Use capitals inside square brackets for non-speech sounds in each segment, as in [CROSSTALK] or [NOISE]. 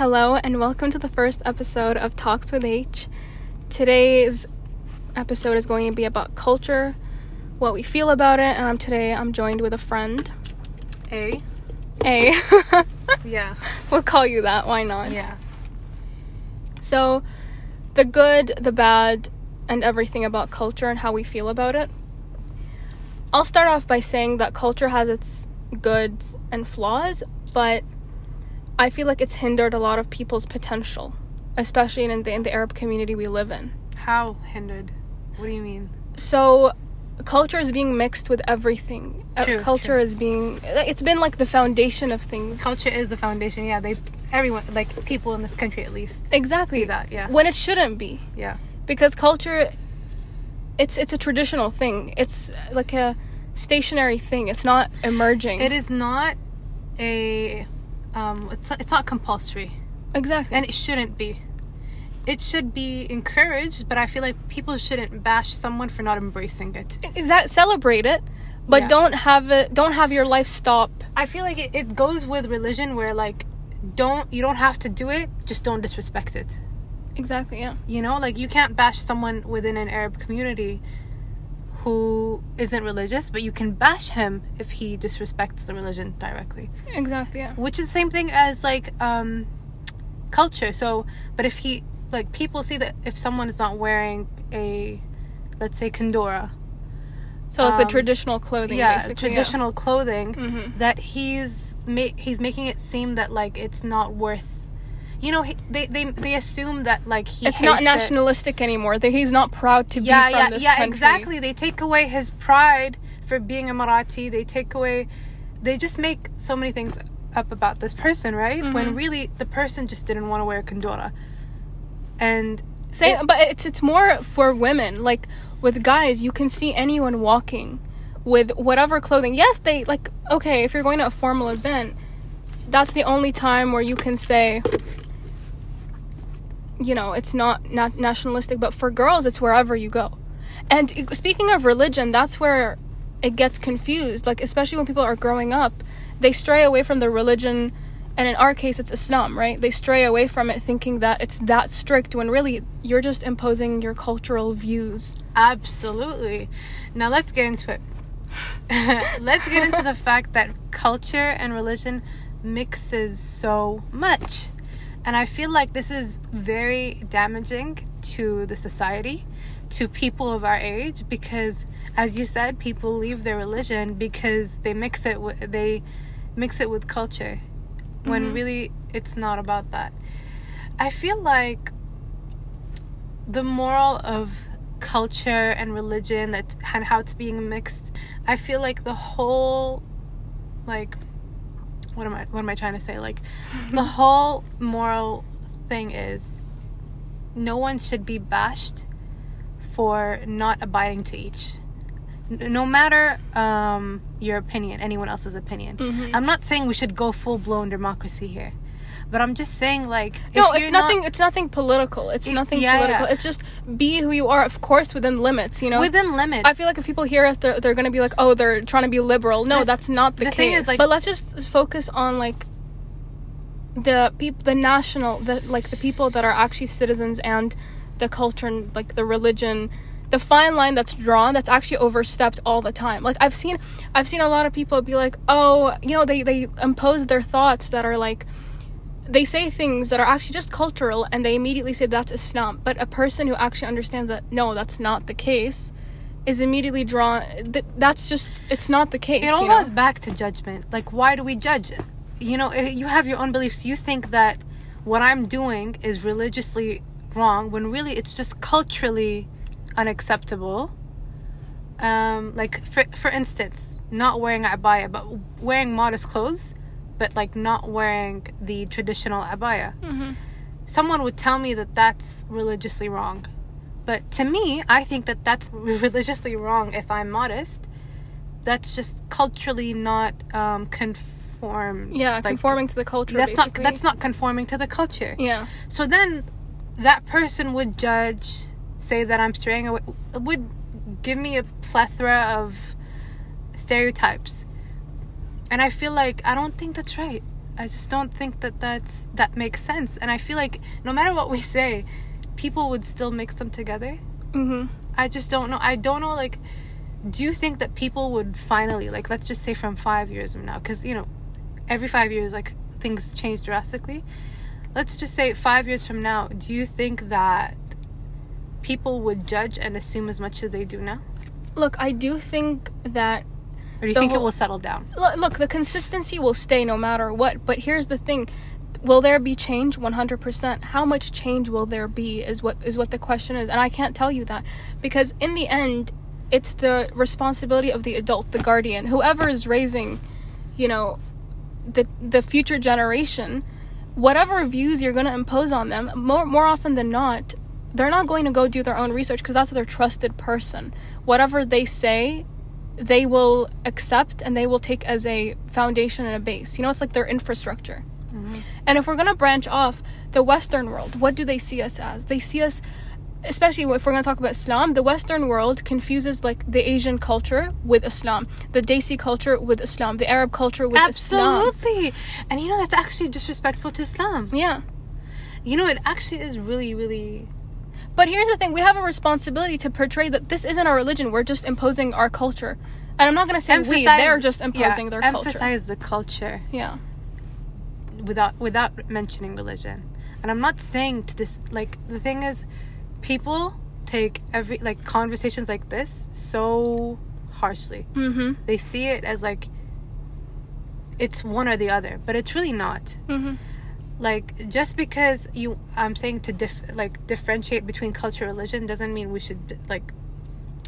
Hello, and welcome to the first episode of Talks with H. Today's episode is going to be about culture, what we feel about it, and I'm today I'm joined with a friend. A. A. [LAUGHS] Yeah. we'll call you that. Why not? Yeah. So, the good, the bad, and everything about culture and how we feel about it. I'll start off by saying that culture has its goods and flaws, but I feel like it's hindered a lot of people's potential, especially in the, in the Arab community we live in. How hindered? What do you mean? So, culture is being mixed with everything. True, culture true. is being. It's been like the foundation of things. Culture is the foundation. Yeah, they everyone like people in this country at least. Exactly. See that, yeah. When it shouldn't be. Yeah. because culture it's it's a traditional thing it's like a stationary thing it's not emerging It is not a um it's not, it's not compulsory exactly and it shouldn't be. It should be encouraged, but I feel like people shouldn't bash someone for not embracing it. exact celebrate it but Yeah. don't have it don't have your life stop I feel like it, it goes with religion where like don't you don't have to do it, just don't disrespect it. exactly yeah You know, like you can't bash someone within an Arab community who isn't religious, but you can bash him if he disrespects the religion directly. exactly yeah Which is the same thing as like um culture. So, but if he like people see that if someone is not wearing a let's say kandora, so like the um, traditional clothing yeah, traditional clothing, Mhm. that he's ma- he's making it seem that like it's not worth you know, he, they, they they assume that like he yeah. it's not hates it. nationalistic anymore that he's not proud to yeah, be from yeah, this yeah, country exactly. They take away his pride for being Emirati. They take away, they just make so many things up about this person, right? Mm-hmm. When really the person just didn't want to wear a kandora. And Say, it- but it's it's more for women. Like with guys, you can see anyone walking with whatever clothing. Yes, they like okay. If you're going to a formal event, that's the only time where you can say, you know, it's not not nationalistic. But for girls, it's wherever you go. And speaking of religion, that's where it gets confused. Like especially when people are growing up, they stray away from the religion. And in our case, it's Islam, right? They stray away from it thinking that it's that strict when really you're just imposing your cultural views. absolutely. Now let's get into it. [LAUGHS] let's get into the [LAUGHS] fact that culture and religion mixes so much. And I feel like this is very damaging to the society, to people of our age, because as you said, people leave their religion because they mix it with they mix it with culture, when mm-hmm. really it's not about that. I feel like the moral of culture and religion that and how it's being mixed i feel like the whole like what am i what am i trying to say? Like the whole moral thing is no one should be bashed for not abiding to each. No matter um, your opinion anyone else's opinion. Mhm. i'm not saying we should go full-blown democracy here but i'm just saying like No, it's you're not- nothing. it's nothing political. It's Y- nothing yeah, political. yeah. It's just be who you are, of course, within limits. You know, within limits I feel like if people hear us, they're, they're going to be like, oh, they're trying to be liberal. No, The- that's not the, the case. is, like- but let's just focus on like the people, the national, the like the people that are actually citizens and the culture and like the religion. The fine line that's drawn that's actually overstepped all the time. Like I've seen, I've seen a lot of people be like, oh, you know, they they impose their thoughts that are like they say things that are actually just cultural and they immediately say that's Islam. But a person who actually understands that no, that's not the case is immediately drawn th- that's just it's not the case. it all know? goes back to judgment like why do we judge you know eh, you have your own beliefs you think that what i'm doing is religiously wrong when really it's just culturally unacceptable um like for, for instance not wearing abaya but wearing modest clothes but like not wearing the traditional abaya Mhm. someone would tell me that that's religiously wrong. But to me, I think that that's [LAUGHS] religiously wrong if I'm modest. That's just culturally not um, conform. Yeah, like, conforming to the culture That's basically. not that's not conforming to the culture. yeah. So then, that person would judge, say that I'm straying away, would give me a plethora of stereotypes, and I feel like I don't think that's right. I just don't think that that's that makes sense. And I feel like no matter what we [LAUGHS] say, people would still mix them together. Mm-hmm. I just don't know. I don't know. Like, do you think that people would finally like let's just say from five years from now, because you know, every five years like things change drastically. Let's just say five years from now, do you think that people would judge and assume as much as they do now, Look, I do think that or do you think it will settle down? look, look, the consistency will stay no matter what. But here's the thing: will there be change? One hundred percent. How much change will there be? Is what is what the question is, and I can't tell you that because in the end, it's the responsibility of the adult, the guardian, whoever is raising, you know, the the future generation. Whatever views you're going to impose on them, more more often than not, they're not going to go do their own research because that's their trusted person. Whatever they say, they will accept and they will take as a foundation and a base. You know, it's like their infrastructure. Mm-hmm. And if we're going to branch off the Western world, what do they see us as? They see us, especially if we're going to talk about Islam, the Western world confuses like the Asian culture with Islam, the Desi culture with Islam, the Arab culture with Islam. Absolutely. And you know that's actually disrespectful to Islam. Yeah. You know, it actually is really, really. But here's the thing we have a responsibility to portray that this isn't our religion, we're just imposing our culture. And I'm not going to say we, they're just imposing yeah, their culture. Emphasize the culture Yeah. without without mentioning religion. And I'm not saying to this like the thing is, people take every like conversations like this so harshly. Mhm. They see it as like it's one or the other, but it's really not. Mhm. Like just because you i'm saying to dif- like differentiate between culture and religion doesn't mean we should like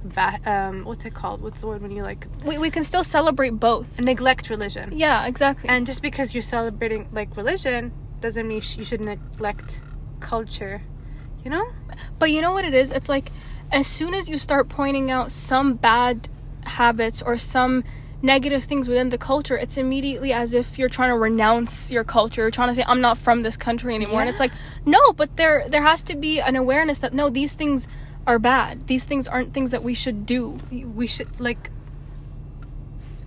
va- um what's it called what's the word when you like We we can still celebrate both. neglect religion Yeah, exactly. and just because you're celebrating like religion doesn't mean sh- you should neglect culture you know But you know what it is? It's like as soon as you start pointing out some bad habits or some negative things within the culture, it's immediately as if you're trying to renounce your culture, you're trying to say I'm not from this country anymore. And it's like, no, but there there has to be an awareness that no, these things are bad. These things aren't things that we should do. we should like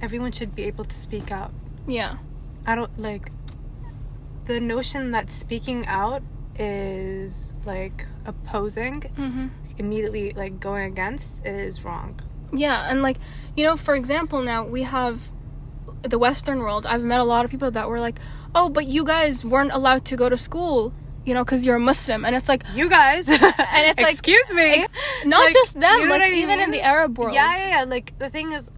everyone should be able to speak out Yeah. i don't like the notion that speaking out is like opposing Mhm. immediately like going against is wrong. Yeah, and like, you know, for example, now we have the Western world. I've met a lot of people that were like, "Oh, but you guys weren't allowed to go to school, you know, because you're a Muslim." And it's like, You guys, [LAUGHS] and it's like- excuse me, not Like, just them, you know like even in the Arab world. Yeah, yeah, yeah. Like the thing is,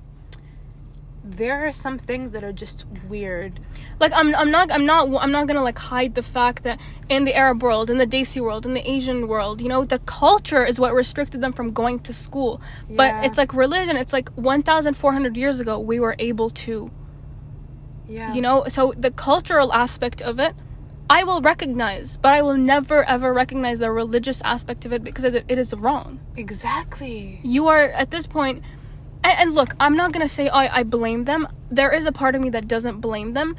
there are some things that are just weird. Like I'm, I'm not, I'm not, I'm not gonna like hide the fact that in the Arab world, in the Desi world, in the Asian world, you know, the culture is what restricted them from going to school. But it's like religion. It's like 1,400 years ago we were able to. Yeah, you know so the cultural aspect of it i will recognize but i will never ever recognize the religious aspect of it because it, it is wrong exactly. you are at this point and, and look i'm not gonna say I, I blame them. There is a part of me that doesn't blame them.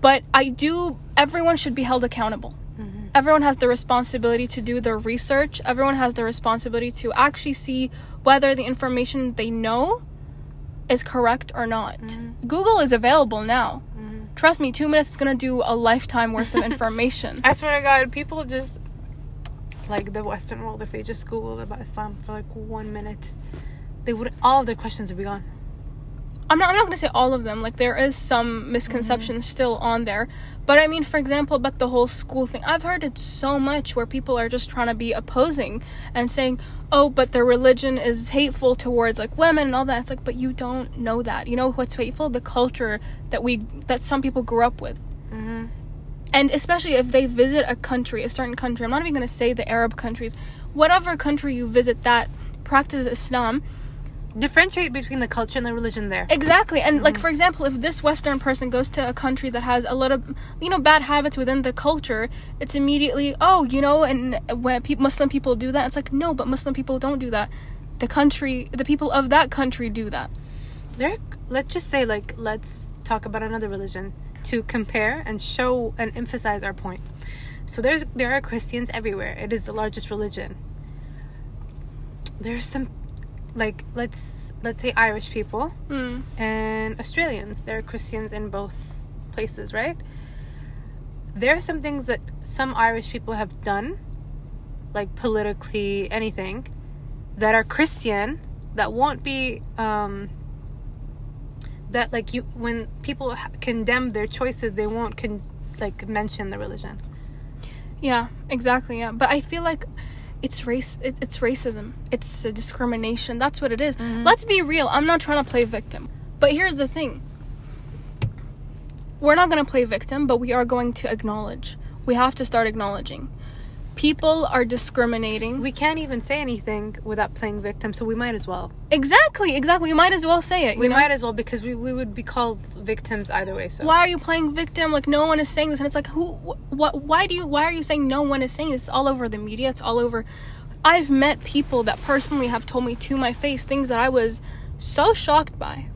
But i do everyone should be held accountable. Mm-hmm. Everyone has the responsibility to do their research. Everyone has the responsibility to actually see whether the information they know is correct or not. Mm-hmm. Google is available now. Mm-hmm. Trust me two minutes is going to do a lifetime worth of [LAUGHS] information. I swear to God, people just like the Western world. If they just Googled about Islam for like one minute, they would all of their questions would be gone. I'm not, I'm not going to say all of them. Like, there is some misconceptions still on there. But I mean, for example, about the whole school thing, I've heard it so much where people are just trying to be opposing and saying, oh, but their religion is hateful towards like women and all that. It's like, but you don't know that. You know what's hateful? The culture that we, that some people grew up with. Mm-hmm. And especially if they visit a country, a certain country, I'm not even going to say the Arab countries, whatever country you visit that practices Islam, Differentiate between the culture and the religion there. Exactly. And like mm-hmm. for example, if this western person goes to a country that has a lot of you know bad habits within the culture, it's immediately, oh, you know, and when pe- Muslim people do that, it's like, no, but Muslim people don't do that. The country, the people of that country do that. there let's just say like let's talk about another religion to compare and show and emphasize our point so there's there are christians everywhere it is the largest religion there's some like let's let's say irish people Mm. and australians there are christians in both places, right? There are some things that some Irish people have done, like politically anything, that are Christian that won't be um, that like you when people ha- condemn their choices, they won't con- like mention the religion. Yeah, exactly. Yeah, but I feel like it's race. It, it's racism. It's discrimination. That's what it is. Mm-hmm. Let's be real. I'm not trying to play victim, but here's the thing. We're not going to play victim, but we are going to acknowledge. We have to start acknowledging. People are discriminating. We can't even say anything without playing victim, so we might as well. exactly, exactly. We might as well say it. We know? might as well because we, we would be called victims either way. So why are you playing victim like no one is saying this and it's like who what why do you why are you saying no one is saying this it's all over the media it's all over i've met people that personally have told me to my face things that i was so shocked by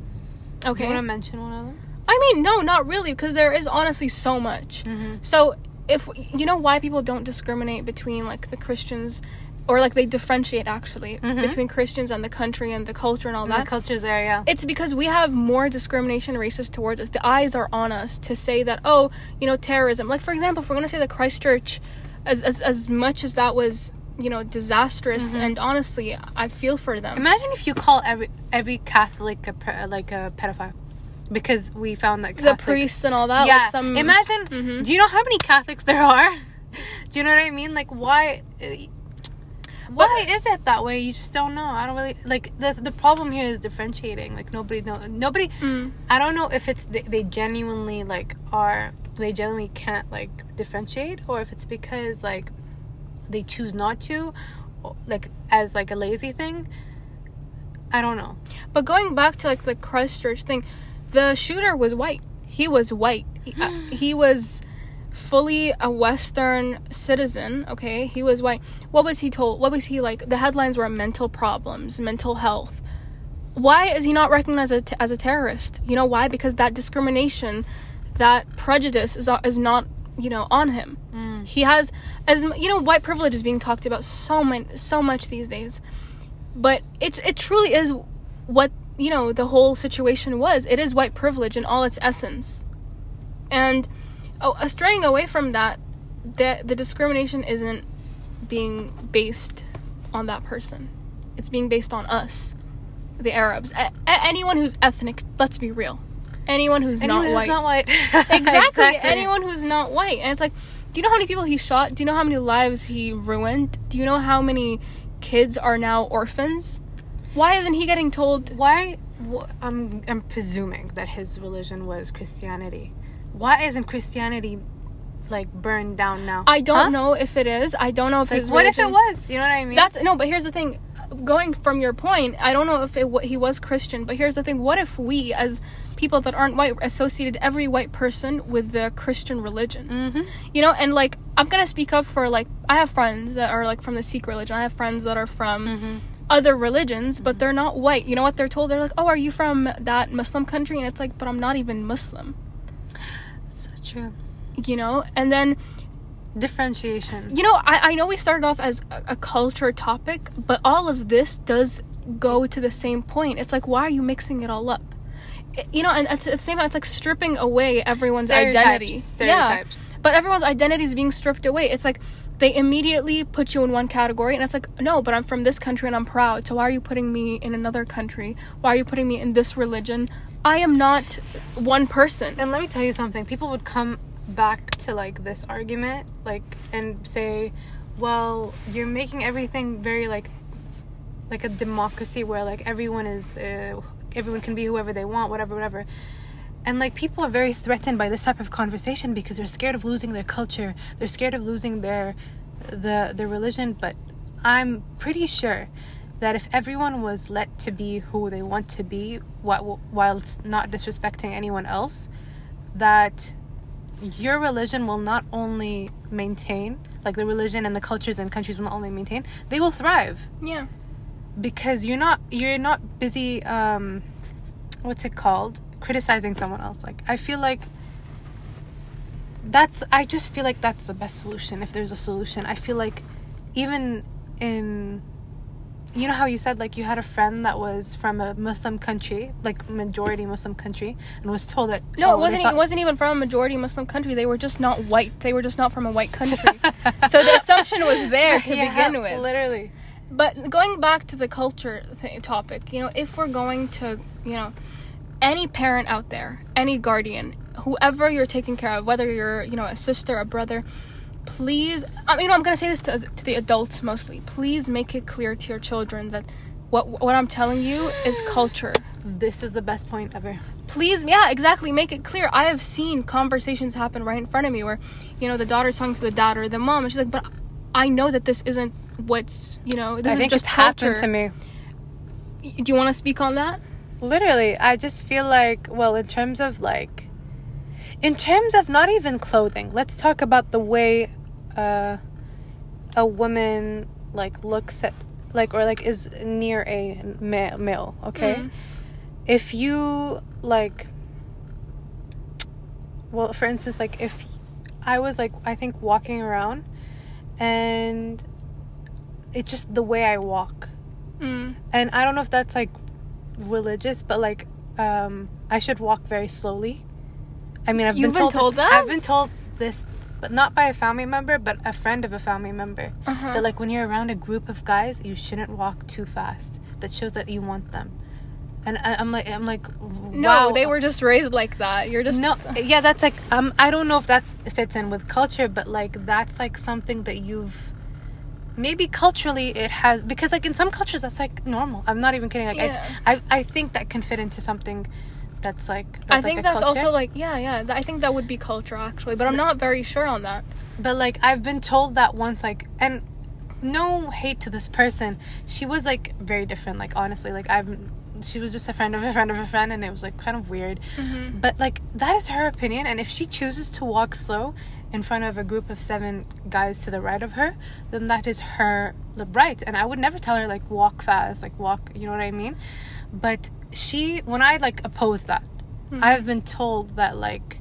Do okay you want to mention one of them? i mean no not really because there is honestly so much mm-hmm. so if you know why people don't discriminate between like the christians or like they differentiate actually mm-hmm. between christians and the country and the culture and all The that culture's there, yeah. it's because we have more discrimination racist towards us. The eyes are on us to say that, oh, you know, terrorism. Like, for example, if we're going to say that Christchurch, as, as, as much as that was, you know, disastrous, mm-hmm. and honestly, I feel for them. Imagine if you call every every Catholic a like a pedophile, because we found that the priests and all that. yeah. Like some, Imagine. Mhm. Do you know how many Catholics there are? [LAUGHS] do you know what I mean? Like why? Why is it that way? You just don't know. I don't really like the the problem here is differentiating. Like nobody know nobody. Mm. I don't know if it's they, they genuinely like are they genuinely can't like differentiate or if it's because like they choose not to, like as like a lazy thing. I don't know. But going back to like the Christchurch thing, the shooter was white. He was white. He, uh, [GASPS] he was fully a Western citizen. Okay, he was white. What was he told? What was he like? The headlines were mental problems, mental health. Why is he not recognized as a, t- as a terrorist? You know why? Because that discrimination, that prejudice is is not you know on him. He has as you know white privilege is being talked about so many so much these days but it's it truly is what you know the whole situation was it is white privilege in all its essence. And oh, uh, straying away from that the the discrimination isn't being based on that person. It's being based on us the arabs. A- anyone who's ethnic let's be real. Anyone who's Anyone not who's white. not white. [LAUGHS] [LAUGHS] exactly. anyone who's not white. And it's like do you know how many people he shot? Do you know how many lives he ruined? Do you know how many kids are now orphans why isn't he getting told Why? wh- I'm I'm presuming that his religion was Christianity. Why isn't Christianity like burned down now? i don't Huh? know if it is i don't know if Like, his what if it was? You know what I mean? that's no but here's the thing going from your point i don't know if it, he was christian but here's the thing what if we as people that aren't white associated every white person with the christian religion mm-hmm. you know and like i'm gonna speak up for like i have friends that are like from the sikh religion i have friends that are from Mm-hmm. Other religions but they're not white. You know what they're told? They're like oh are you from that muslim country? And it's like but i'm not even muslim. So true. you know? And then Differentiation. you know i, I know we started off as a, a culture topic but all of this does go to the same point. It's like why are you mixing it all up? You know and at, the same time it's like stripping away everyone's identity. Stereotypes. yeah but everyone's identity is being stripped away. It's like they immediately put you in one category and it's like no but i'm from this country and i'm proud so why are you putting me in another country why are you putting me in this religion i am not one person And let me tell you something. People would come back to like this argument, like, and say, "Well, you're making everything very like, like a democracy where like everyone is, uh, everyone can be whoever they want, whatever, whatever." And like people are very threatened by this type of conversation because they're scared of losing their culture. They're scared of losing their, the their religion. But I'm pretty sure that if everyone was let to be who they want to be, while whilst not disrespecting anyone else, that your religion will not only maintain, like the religion and the cultures and countries will not only maintain, they will thrive yeah because you're not you're not busy um what's it called criticizing someone else like i feel like that's i just feel like that's the best solution if there's a solution i feel like even in you know how you said like you had a friend that was from a Muslim country, like majority Muslim country, and was told that No, oh, it wasn't. thought- It wasn't even from a majority Muslim country. They were just not white. They were just not from a white country. so the assumption was there to [LAUGHS] Yeah, begin with. Literally. But going back to the culture th- topic, you know, if we're going to, you know, any parent out there, any guardian, whoever you're taking care of, whether you're, you know, a sister, a brother, please, I mean, you know, I'm going to say this to, to the adults mostly. Please make it clear to your children that what what I'm telling you is culture. This is the best point ever. Please, yeah, exactly. Make it clear. I have seen conversations happen right in front of me where, you know, the daughter's talking to the dad or the mom, and she's like, "But I know that this isn't what's, you know, this I is just culture." happened to me. Do you want to speak on that? Literally, I just feel like, well, in terms of like, in terms of not even clothing, let's talk about the way uh, a woman like looks at, like, or like is near a ma- male, okay? Mm. If you like, well, for instance, like if I was like, I think walking around and it's just the way I walk Mm. and I don't know if that's like religious, but like um, I should walk very slowly. I mean, I've You've been been told, told this, that? I've been told this, but not by a family member, but a friend of a family member. Uh-huh. That like when you're around a group of guys, you shouldn't walk too fast. That shows that you want them. And I, I'm like, I'm like, No, wow. they were just raised like that. You're just No, yeah, that's like um, I don't know if that's fits in with culture, but like that's like something that you've maybe culturally it has because like in some cultures that's like normal. I'm not even kidding. Like Yeah. I, I, I think that can fit into something that's like. That's I like think a that's culture. also like yeah, yeah. I think that would be culture actually, but I'm not very sure on that. But like I've been told that once, like and no hate to this person. She was like very different. Like honestly, like i'm she was just a friend of a friend of a friend, and it was like kind of weird. Mm-hmm. But like that is her opinion, and if she chooses to walk slow in front of a group of seven guys to the right of her, then that is her right. And I would never tell her like walk fast, like walk. You know what I mean? But she, when I like oppose that, mm-hmm. I've been told that like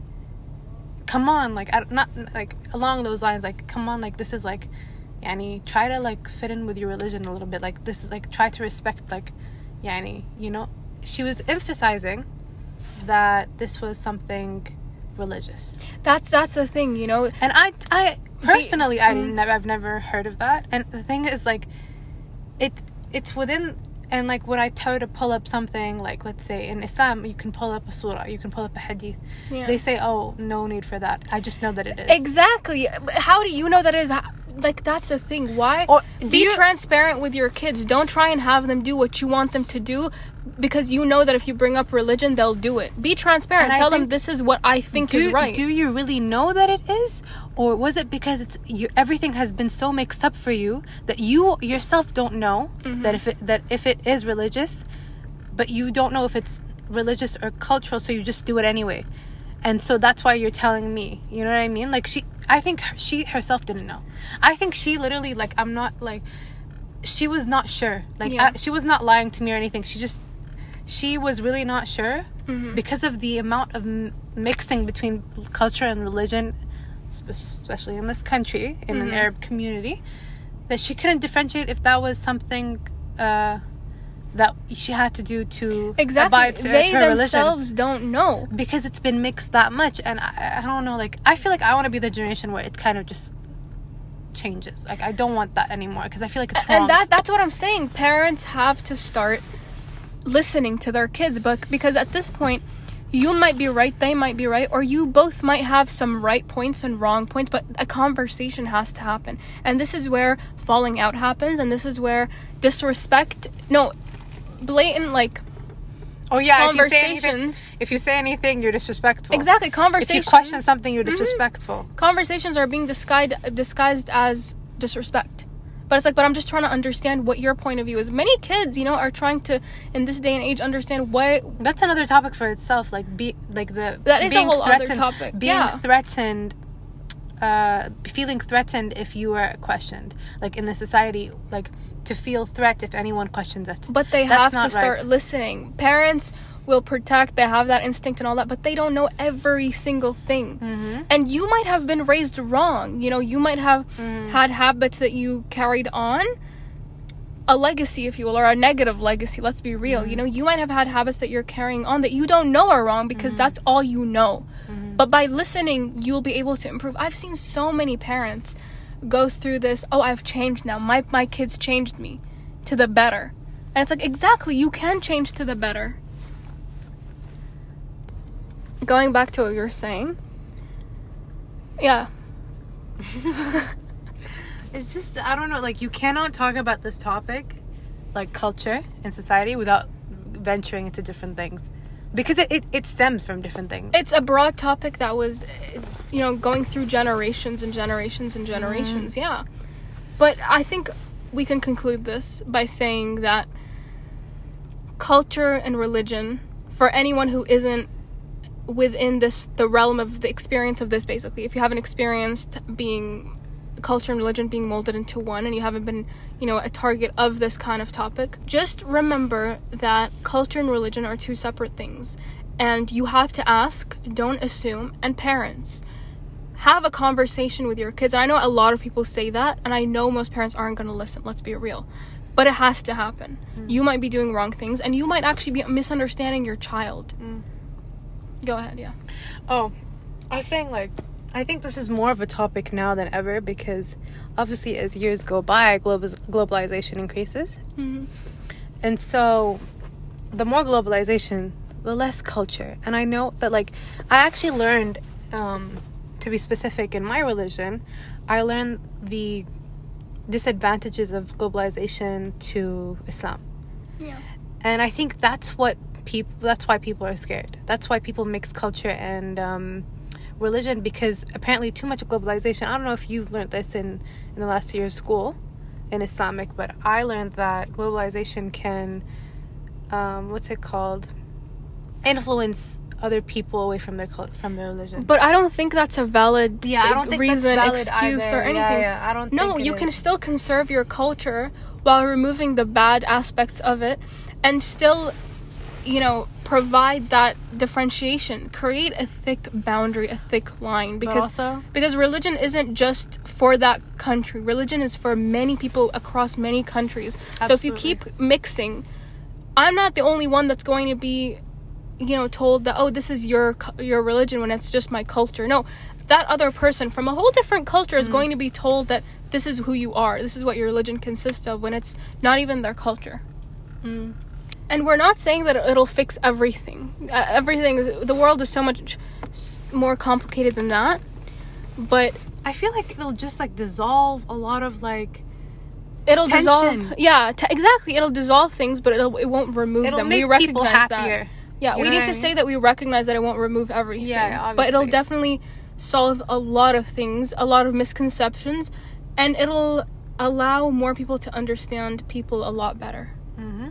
come on like I, not like along those lines like come on like this is like yani try to like fit in with your religion a little bit like this is like try to respect like yani you know she was emphasizing that this was something religious That's that's the thing, you know. and i i personally i mm. never i've never heard of that and the thing is like it it's within and like when i try to pull up something like let's say in islam you can pull up a surah you can pull up a hadith Yeah. they say oh no need for that i just know that it is Exactly. How do you know that is like that's the thing? Why Or be you- transparent with your kids? Don't try and have them do what you want them to do because you know that if you bring up religion, they'll do it. Be transparent. Tell them this is what I think do, is right. do you really know that it is or was it because it's you everything has been so mixed up for you that you yourself don't know Mm-hmm. that if it that if it is religious but you don't know if it's religious or cultural so you just do it anyway and so that's why you're telling me you know what i mean like she i think her- she herself didn't know i think she literally like i'm not like she was not sure like Yeah. I, she was not lying to me or anything she just she was really not sure Mm-hmm. because of the amount of m- mixing between culture and religion especially in this country in Mm-hmm. an arab community that she couldn't differentiate if that was something uh, that she had to do to exactly. abide to, they her religion themselves don't know. because it's been mixed that much and I, I don't know like i feel like i want to be the generation where it kind of just changes like i don't want that anymore because i feel like it's wrong and that that's what i'm saying parents have to start listening to their kids but because at this point you might be right they might be right or you both might have some right points and wrong points but a conversation has to happen and this is where falling out happens and this is where disrespect no blatant like oh yeah if you say anything, conversations if you say anything you're disrespectful exactly conversations. if conversations you question something you're Mhm. disrespectful conversations are being disguised disguised as disrespect but it's like but i'm just trying to understand what your point of view is many kids you know are trying to in this day and age understand what that's another topic for itself like be like the That is a whole other topic, being yeah. threatened uh feeling threatened if you are questioned like in the society like to feel threat if anyone questions it but they That's have to start right. listening parents will protect they have that instinct and all that but they don't know every single thing Mhm. and you might have been raised wrong you know you might have Mm. had habits that you carried on a legacy, if you will, or a negative legacy. Let's be real. You know, you might have had habits that you're carrying on that you don't know are wrong because that's all you know. But by listening, you'll be able to improve. I've seen so many parents go through this. Oh, I've changed now. My my kids changed me to the better, and it's like exactly you can change to the better. Going back to what you were saying, yeah, [LAUGHS] It's just I don't know, like you cannot talk about this topic, like culture and society, without venturing into different things, because it, it, it stems from different things. it's a broad topic that was, you know, going through generations and generations and generations. Mm-hmm. Yeah, but I think we can conclude this by saying that culture and religion, for anyone who isn't within this the realm of the experience of this, basically, if you haven't experienced being culture and religion being molded into one and you haven't been you know a target of this kind of topic just remember that culture and religion are two separate things. And you have to ask don't assume and parents. Have a conversation with your kids. And i know a lot of people say that and i know most parents aren't going to listen let's be real. But it has to happen. Mm. You might be doing wrong things and you might actually be misunderstanding your child mm. Go ahead yeah Oh, I was saying like I think this is more of a topic now than ever because obviously as years go by, global globalization increases, Mhm. and so the more globalization, the less culture. And I know that like I actually learned, um, to be specific in my religion, I learned the disadvantages of globalization to Islam. yeah and i think that's what people that's why people are scared that's why people mix culture and um, religion because apparently too much globalization i don't know if you learned this in in the last year of school in islamic but i learned that globalization can um, what's it called influence other people away from their cult from their religion But I don't think that's a valid yeah i don't think reason, excuse, either. or anything. yeah, yeah, i don't No, you can still conserve your culture while removing the bad aspects of it and still, you know, provide that differentiation. Create a thick boundary, a thick line because also because religion isn't just for that country. Religion is for many people across many countries. So if you keep mixing, I'm not the only one that's going to be, you know, told that oh this is your your religion when it's just my culture. No, that other person from a whole different culture Mm. is going to be told that this is who you are. This is what your religion consists of when it's not even their culture. Mm. And we're not saying that it'll fix everything. Uh, everything the world is so much more complicated than that. But i feel like it'll just like dissolve a lot of like it'll Tension. dissolve yeah t- exactly it'll dissolve things but it'll it won't remove it'll them make we recognize people that happier yeah You we need to I say that we recognize that it won't remove everything Yeah, obviously. but it'll definitely solve a lot of things a lot of misconceptions and it'll allow more people to understand people a lot better Mm-hmm.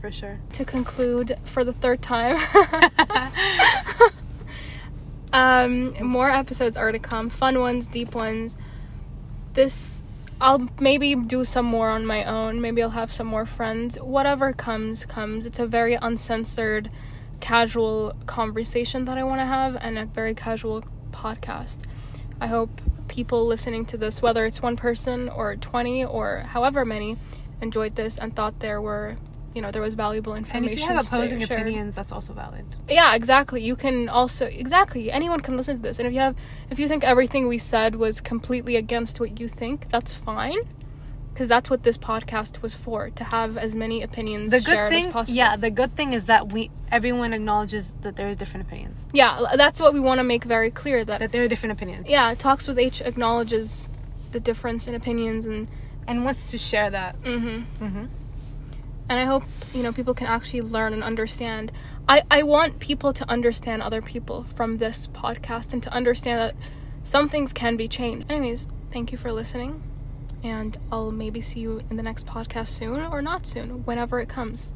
For sure. to conclude for the third time. [LAUGHS] Um more episodes are to come. Fun ones deep ones. This i'll maybe do some more on my own. Maybe i'll have some more friends. Whatever comes comes. It's a very uncensored casual conversation that i want to have and a very casual podcast. I hope people listening to this whether it's one person or 20 or however many enjoyed this and thought there were you know there was valuable information. And if you have opposing shared. opinions, that's also valid. yeah exactly you can also exactly anyone can listen to this and if you have if you think everything we said was completely against what you think that's fine because that's what this podcast was for to have as many opinions The good shared as thing, possible yeah, the good thing is that we everyone acknowledges that there are different opinions. yeah that's what we want to make very clear that That there are different opinions. yeah talks with h acknowledges the difference in opinions and And wants to share that. hmm Mm-hmm. And I hope you know people can actually learn and understand. I I want people to understand other people from this podcast and to understand that some things can be changed. Anyways, thank you for listening, and I'll maybe see you in the next podcast soon or not soon, whenever it comes.